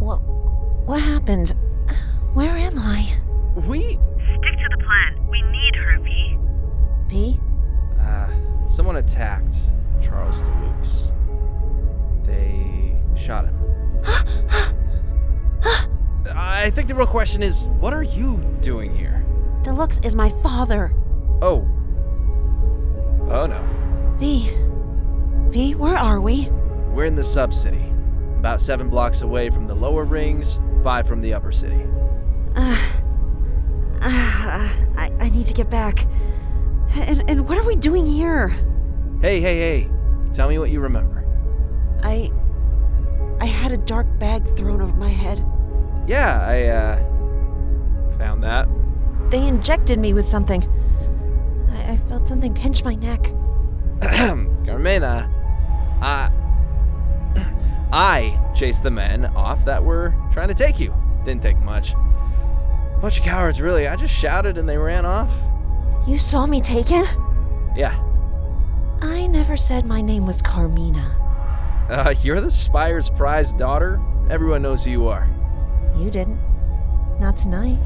What, what happened? Where am I? we. Stick to the plan. We need her, V. V? Uh, someone attacked Charles DeLukes. They shot him. I think the real question is what are you doing here? Deluxe is my father. Oh. Oh no. V. V, where are we? We're in the sub city, about seven blocks away from the lower rings, five from the upper city. Uh, uh, I, I need to get back. And, and what are we doing here? Hey, hey, hey. Tell me what you remember. I. I had a dark bag thrown over my head. Yeah, I, uh. Found that. They injected me with something. I, I felt something pinch my neck. Carmena, I. I chased the men off that were trying to take you. Didn't take much. Bunch of cowards, really. I just shouted and they ran off. You saw me taken? Yeah. I never said my name was Carmena. Uh, you're the Spire's prized daughter. Everyone knows who you are. You didn't. Not tonight.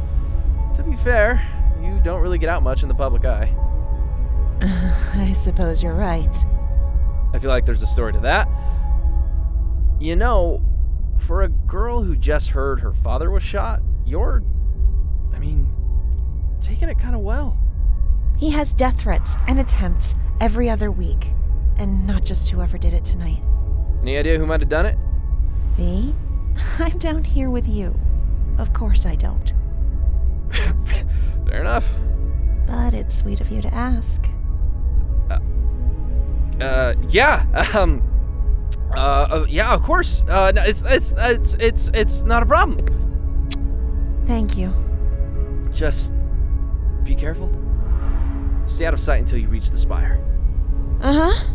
To be fair, you don't really get out much in the public eye. I suppose you're right. I feel like there's a story to that. You know, for a girl who just heard her father was shot, you're. I mean, taking it kind of well. He has death threats and attempts every other week. And not just whoever did it tonight. Any idea who might have done it? Me? I'm down here with you. Of course I don't. Fair enough. But it's sweet of you to ask. Uh, uh yeah. Um. Uh, uh, yeah, of course. Uh, no, it's it's it's it's it's not a problem. Thank you. Just be careful. Stay out of sight until you reach the spire. Uh huh.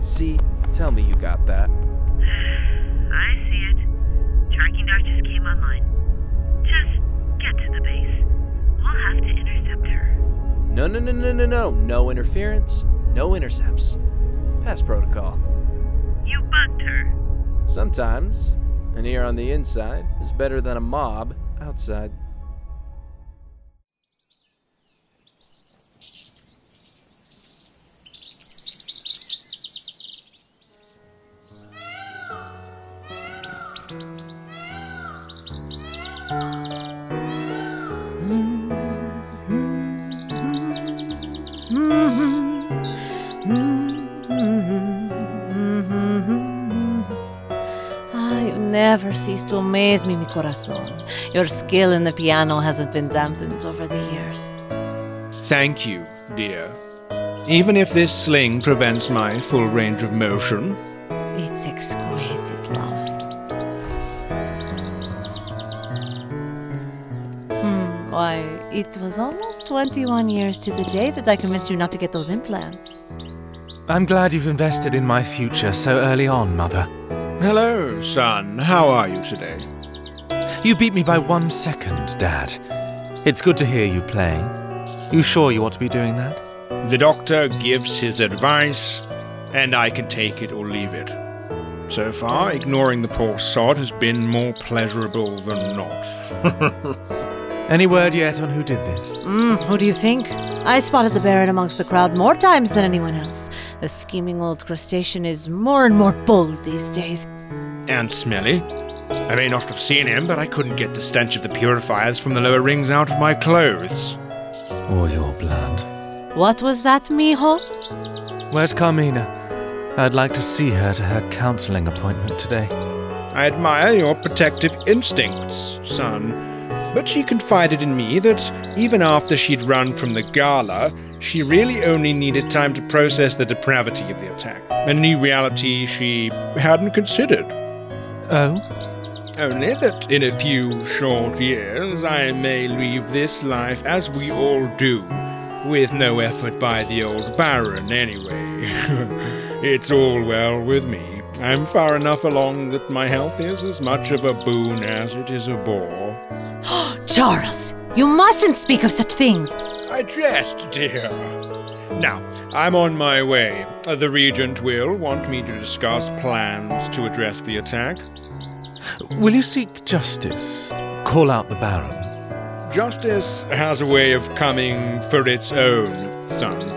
See, tell me you got that. I see it. Tracking dart just came online. Just get to the base. We'll have to intercept her. No, no, no, no, no, no. No interference. No intercepts. Pass protocol. You bugged her. Sometimes an ear on the inside is better than a mob outside. Never cease to amaze me, mi corazón. Your skill in the piano hasn't been dampened over the years. Thank you, dear. Even if this sling prevents my full range of motion, It's exquisite, love. Hmm, why, it was almost 21 years to the day that I convinced you not to get those implants. I'm glad you've invested in my future so early on, Mother. Hello, son. How are you today? You beat me by one second, Dad. It's good to hear you playing. You sure you ought to be doing that? The doctor gives his advice, and I can take it or leave it. So far, ignoring the poor sod has been more pleasurable than not. Any word yet on who did this? Hmm, who do you think? I spotted the Baron amongst the crowd more times than anyone else. The scheming old crustacean is more and more bold these days. And smelly. I may not have seen him, but I couldn't get the stench of the purifiers from the lower rings out of my clothes. Or your blood? What was that, mijo? Where's Carmena? I'd like to see her to her counseling appointment today. I admire your protective instincts, son. But she confided in me that even after she'd run from the gala, she really only needed time to process the depravity of the attack, a new reality she hadn't considered. Oh? Only that in a few short years I may leave this life as we all do, with no effort by the old Baron anyway. it's all well with me. I'm far enough along that my health is as much of a boon as it is a bore. Charles, you mustn't speak of such things. I jest, dear. Now, I'm on my way. Uh, The Regent will want me to discuss plans to address the attack. Will you seek justice? Call out the Baron. Justice has a way of coming for its own, son.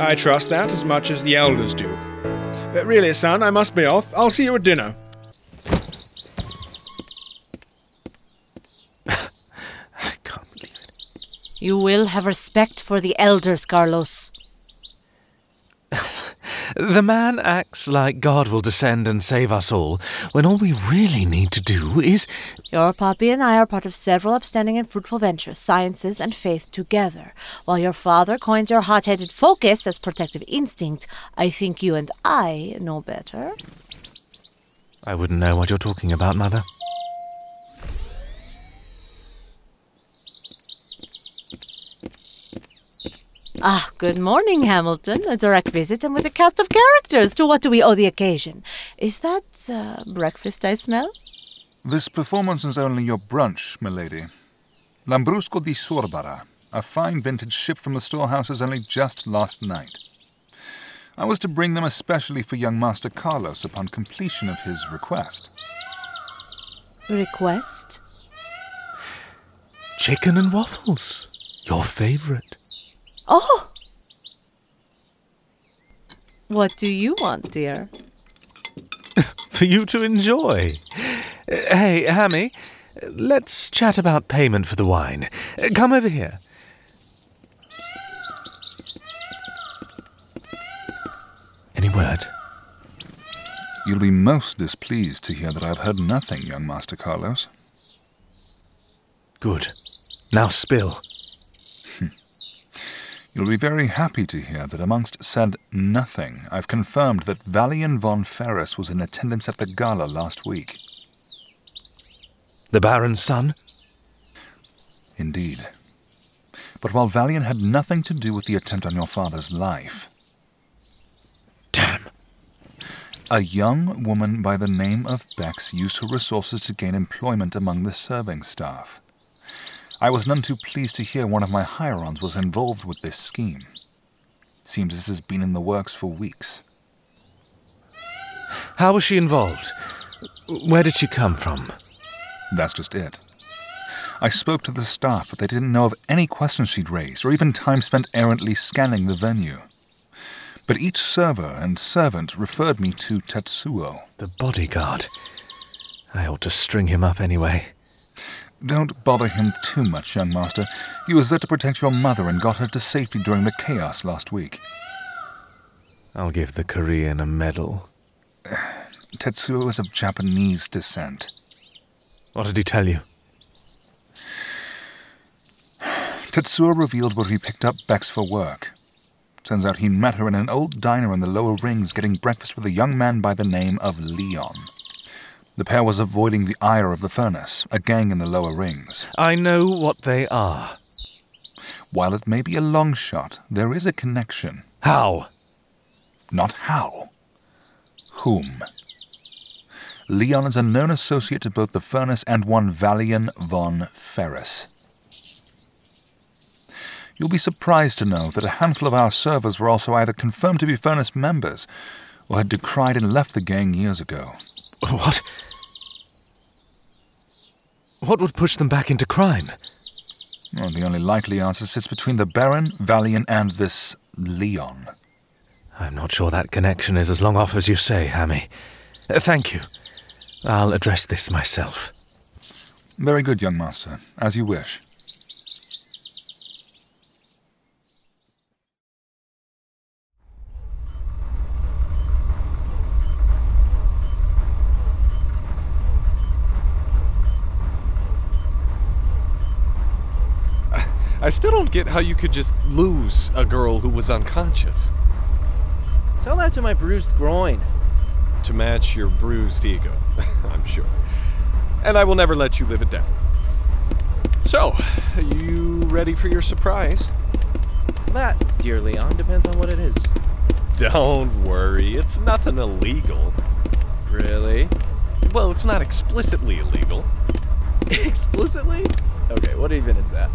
I trust that as much as the elders do. Uh, really, son, I must be off. I'll see you at dinner. I can't believe it. You will have respect for the elders, Carlos. The man acts like God will descend and save us all, when all we really need to do is. Your Poppy and I are part of several upstanding and fruitful ventures, sciences and faith together. While your father coins your hot headed focus as protective instinct, I think you and I know better. I wouldn't know what you're talking about, Mother. Ah, good morning, Hamilton. A direct visit and with a cast of characters. To what do we owe the occasion? Is that uh, breakfast I smell? This performance is only your brunch, milady. Lambrusco di Sorbara, a fine vintage ship from the storehouses only just last night. I was to bring them especially for young Master Carlos upon completion of his request. Request? Chicken and waffles. Your favorite. Oh! What do you want, dear? For you to enjoy. Hey, Hammy, let's chat about payment for the wine. Come over here. Any word? You'll be most displeased to hear that I've heard nothing, young Master Carlos. Good. Now spill. You'll be very happy to hear that amongst said nothing, I've confirmed that Valian von Ferris was in attendance at the gala last week. The Baron's son? Indeed. But while Valian had nothing to do with the attempt on your father's life, Damn. a young woman by the name of Bex used her resources to gain employment among the serving staff. I was none too pleased to hear one of my hirons was involved with this scheme. Seems this has been in the works for weeks. How was she involved? Where did she come from? That's just it. I spoke to the staff, but they didn't know of any questions she'd raised, or even time spent errantly scanning the venue. But each server and servant referred me to Tetsuo. The bodyguard. I ought to string him up anyway. Don't bother him too much, young master. He was there to protect your mother and got her to safety during the chaos last week. I'll give the Korean a medal. Tetsuo is of Japanese descent. What did he tell you? Tetsuo revealed where he picked up Bex for work. Turns out he met her in an old diner in the lower rings getting breakfast with a young man by the name of Leon. The pair was avoiding the ire of the furnace, a gang in the lower rings. I know what they are. While it may be a long shot, there is a connection. How? Not how. Whom? Leon is a known associate to both the furnace and one Valian von Ferris. You'll be surprised to know that a handful of our servers were also either confirmed to be furnace members or had decried and left the gang years ago. What? What would push them back into crime? Well, the only likely answer sits between the Baron, Valian, and this Leon. I'm not sure that connection is as long off as you say, Hammy. Uh, thank you. I'll address this myself. Very good, young master. As you wish. I still don't get how you could just lose a girl who was unconscious. Tell that to my bruised groin. To match your bruised ego, I'm sure. And I will never let you live it down. So, are you ready for your surprise? That, dear Leon, depends on what it is. Don't worry, it's nothing illegal. Really? Well, it's not explicitly illegal. Explicitly? Okay, what even is that?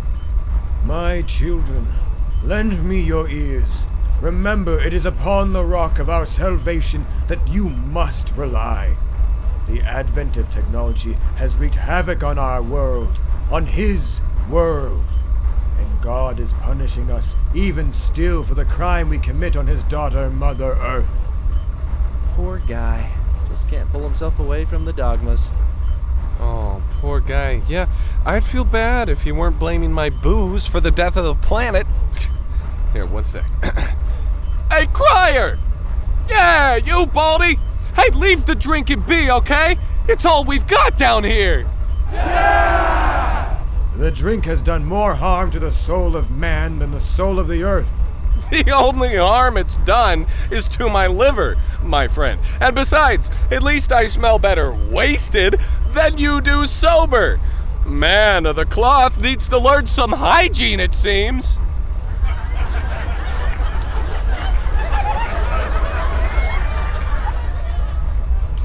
My children, lend me your ears. Remember, it is upon the rock of our salvation that you must rely. The advent of technology has wreaked havoc on our world, on His world. And God is punishing us even still for the crime we commit on His daughter, Mother Earth. Poor guy. Just can't pull himself away from the dogmas. Oh, poor guy. Yeah, I'd feel bad if you weren't blaming my booze for the death of the planet. Here, one sec. hey, Crier! Yeah, you, Baldy! Hey, leave the drinking be, okay? It's all we've got down here! Yeah! The drink has done more harm to the soul of man than the soul of the earth. The only harm it's done is to my liver, my friend. And besides, at least I smell better wasted than you do sober. Man of the cloth needs to learn some hygiene, it seems.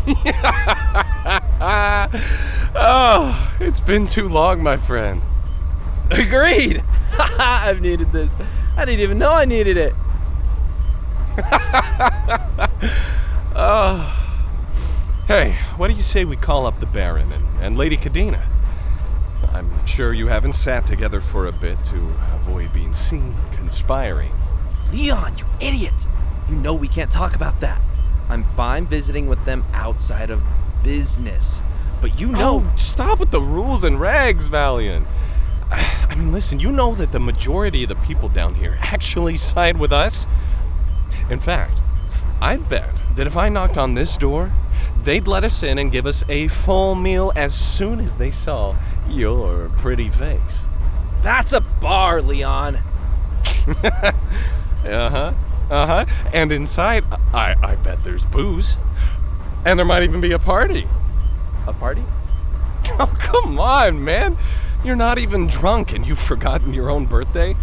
oh, it's been too long, my friend. Agreed! I've needed this. I didn't even know I needed it. oh. Hey, what do you say we call up the Baron and, and Lady Cadena? I'm sure you haven't sat together for a bit to avoid being seen conspiring. Leon, you idiot! You know we can't talk about that. I'm fine visiting with them outside of business. But you know. Oh, stop with the rules and regs, Valian. I mean, listen, you know that the majority of the people down here actually side with us. In fact, I'd bet that if I knocked on this door, they'd let us in and give us a full meal as soon as they saw your pretty face. That's a bar, Leon. uh huh. Uh huh. And inside, I, I bet there's booze. And there might even be a party. A party? Oh, come on, man. You're not even drunk and you've forgotten your own birthday?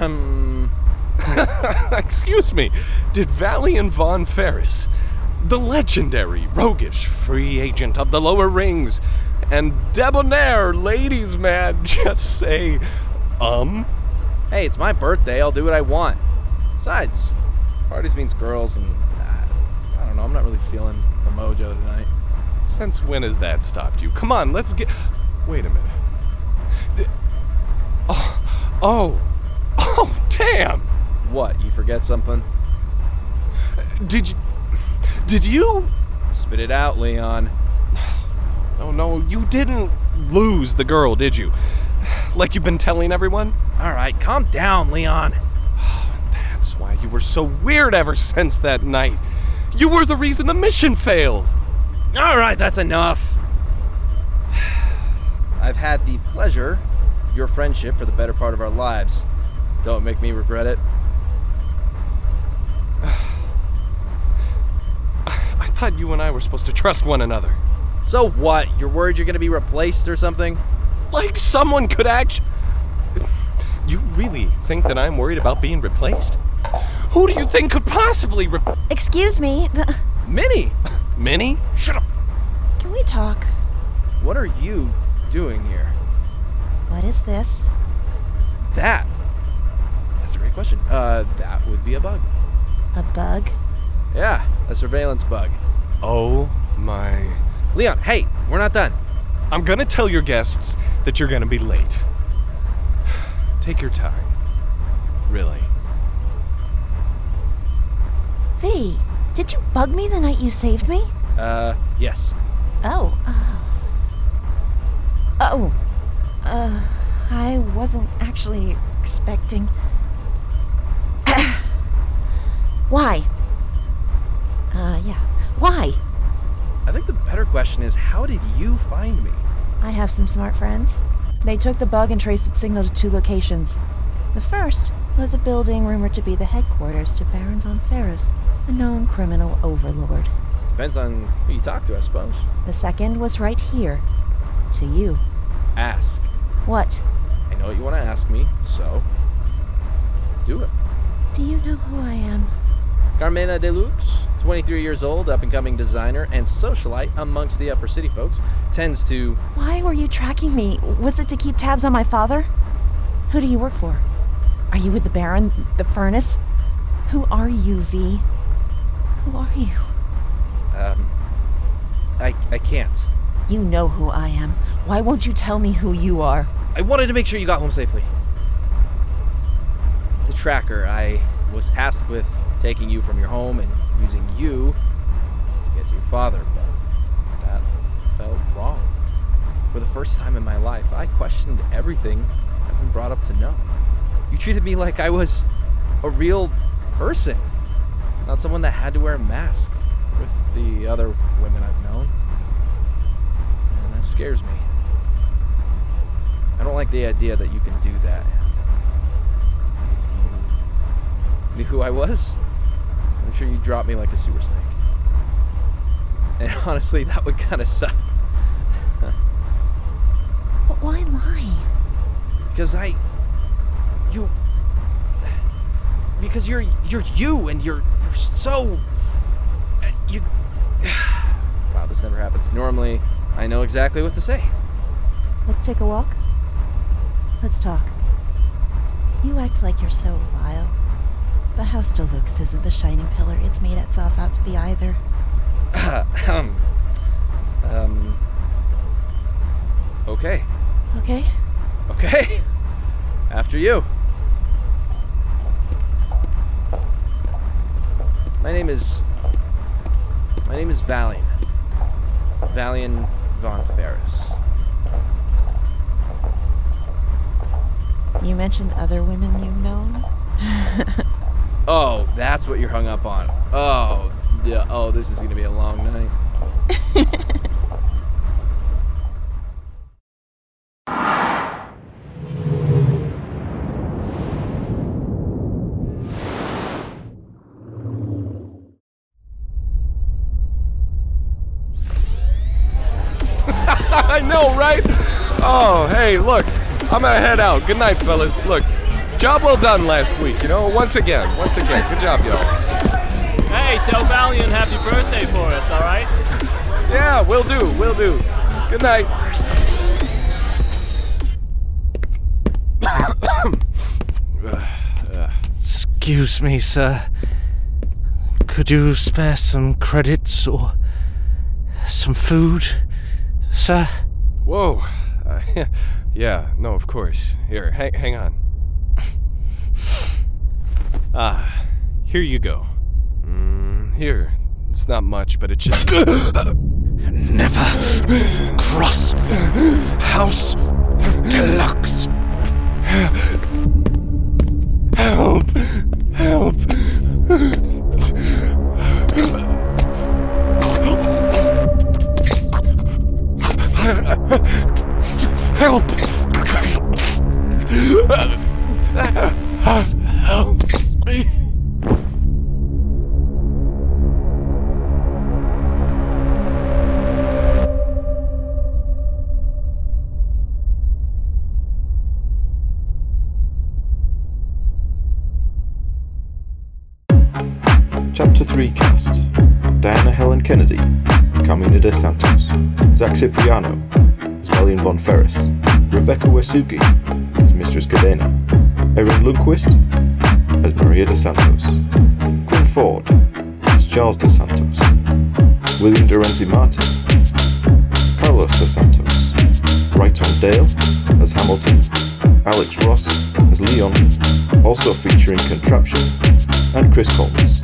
Um. Excuse me. Did Valian Von Ferris, the legendary, roguish free agent of the lower rings, and debonair ladies' man, just say, um? Hey, it's my birthday. I'll do what I want. Besides, parties means girls, and uh, I don't know. I'm not really feeling the mojo tonight. Since when has that stopped you? Come on, let's get. Wait a minute. The... Oh, oh, oh, damn! What? You forget something? Did you? Did you? Spit it out, Leon. Oh no, you didn't lose the girl, did you? Like you've been telling everyone? All right, calm down, Leon. That's why you were so weird ever since that night. You were the reason the mission failed. All right, that's enough. I've had the pleasure of your friendship for the better part of our lives. Don't make me regret it. I thought you and I were supposed to trust one another. So what? You're worried you're gonna be replaced or something? Like someone could act. You really think that I'm worried about being replaced? Who do you think could possibly re- Excuse me. The, Minnie! Minnie? Shut up. can we talk? What are you doing here? What is this? That. That's a great question. Uh, that would be a bug. A bug? Yeah, a surveillance bug. Oh my. Leon, hey, we're not done. I'm gonna tell your guests that you're gonna be late. Take your time. Really. V, did you bug me the night you saved me? Uh, yes. Oh. Oh. Oh. Uh, I wasn't actually expecting. Why? Uh, yeah. Why? I think the better question is how did you find me? I have some smart friends. They took the bug and traced its signal to two locations. The first was a building rumored to be the headquarters to Baron von Ferris, a known criminal overlord. Depends on who you talk to, I suppose. The second was right here, to you. Ask. What? I know what you want to ask me, so do it. Do you know who I am? Carmena Deluxe, 23 years old, up and coming designer and socialite amongst the upper city folks, tends to. Why were you tracking me? Was it to keep tabs on my father? Who do you work for? Are you with the Baron, the Furnace? Who are you, V? Who are you? Um, I, I can't. You know who I am. Why won't you tell me who you are? I wanted to make sure you got home safely. The tracker, I was tasked with taking you from your home and using you to get to your father, but that felt wrong. For the first time in my life, I questioned everything I've been brought up to know. You treated me like I was a real person, not someone that had to wear a mask with the other women I've known. And that scares me. I don't like the idea that you can do that. Knew who I was, I'm sure you'd drop me like a sewer snake. And honestly, that would kind of suck. But why lie? Because I. You. Because you're you're you and you're you're so. You. Wow, this never happens. Normally, I know exactly what to say. Let's take a walk. Let's talk. You act like you're so vile. The house still looks isn't the shining pillar it's made itself out to be either. um. Um. Okay. Okay? Okay. After you. My name is. My name is Valian. Valian von Ferris. You mentioned other women you've known? Oh, that's what you're hung up on. Oh, yeah. Oh, this is gonna be a long night. I know, right? Oh, hey, look, I'm gonna head out. Good night, fellas. Look, job well done last week, you know, once again, once again. Good job, y'all. Hey, tell Valian happy birthday for us, alright? Yeah, will do, will do. Good night. Excuse me, sir. Could you spare some credits or some food, sir? Whoa. Uh, yeah, no, of course. Here, hang, hang on. Ah, here you go. Mm, here. It's not much, but it's just. Never cross House Chapter 3 cast. Diana Helen Kennedy, Carmena de Santos, Zach Cipriano as Valian Von Ferris, Rebecca Wesugi as Mistress Cadena, Erin Lundquist as Maria de Santos, Quinn Ford as Charles de Santos, William Dorenzi Martin, Carlos de Santos, Brighton Dale as Hamilton, Alex Ross as Leon, also featuring Contraption, and Chris Holmes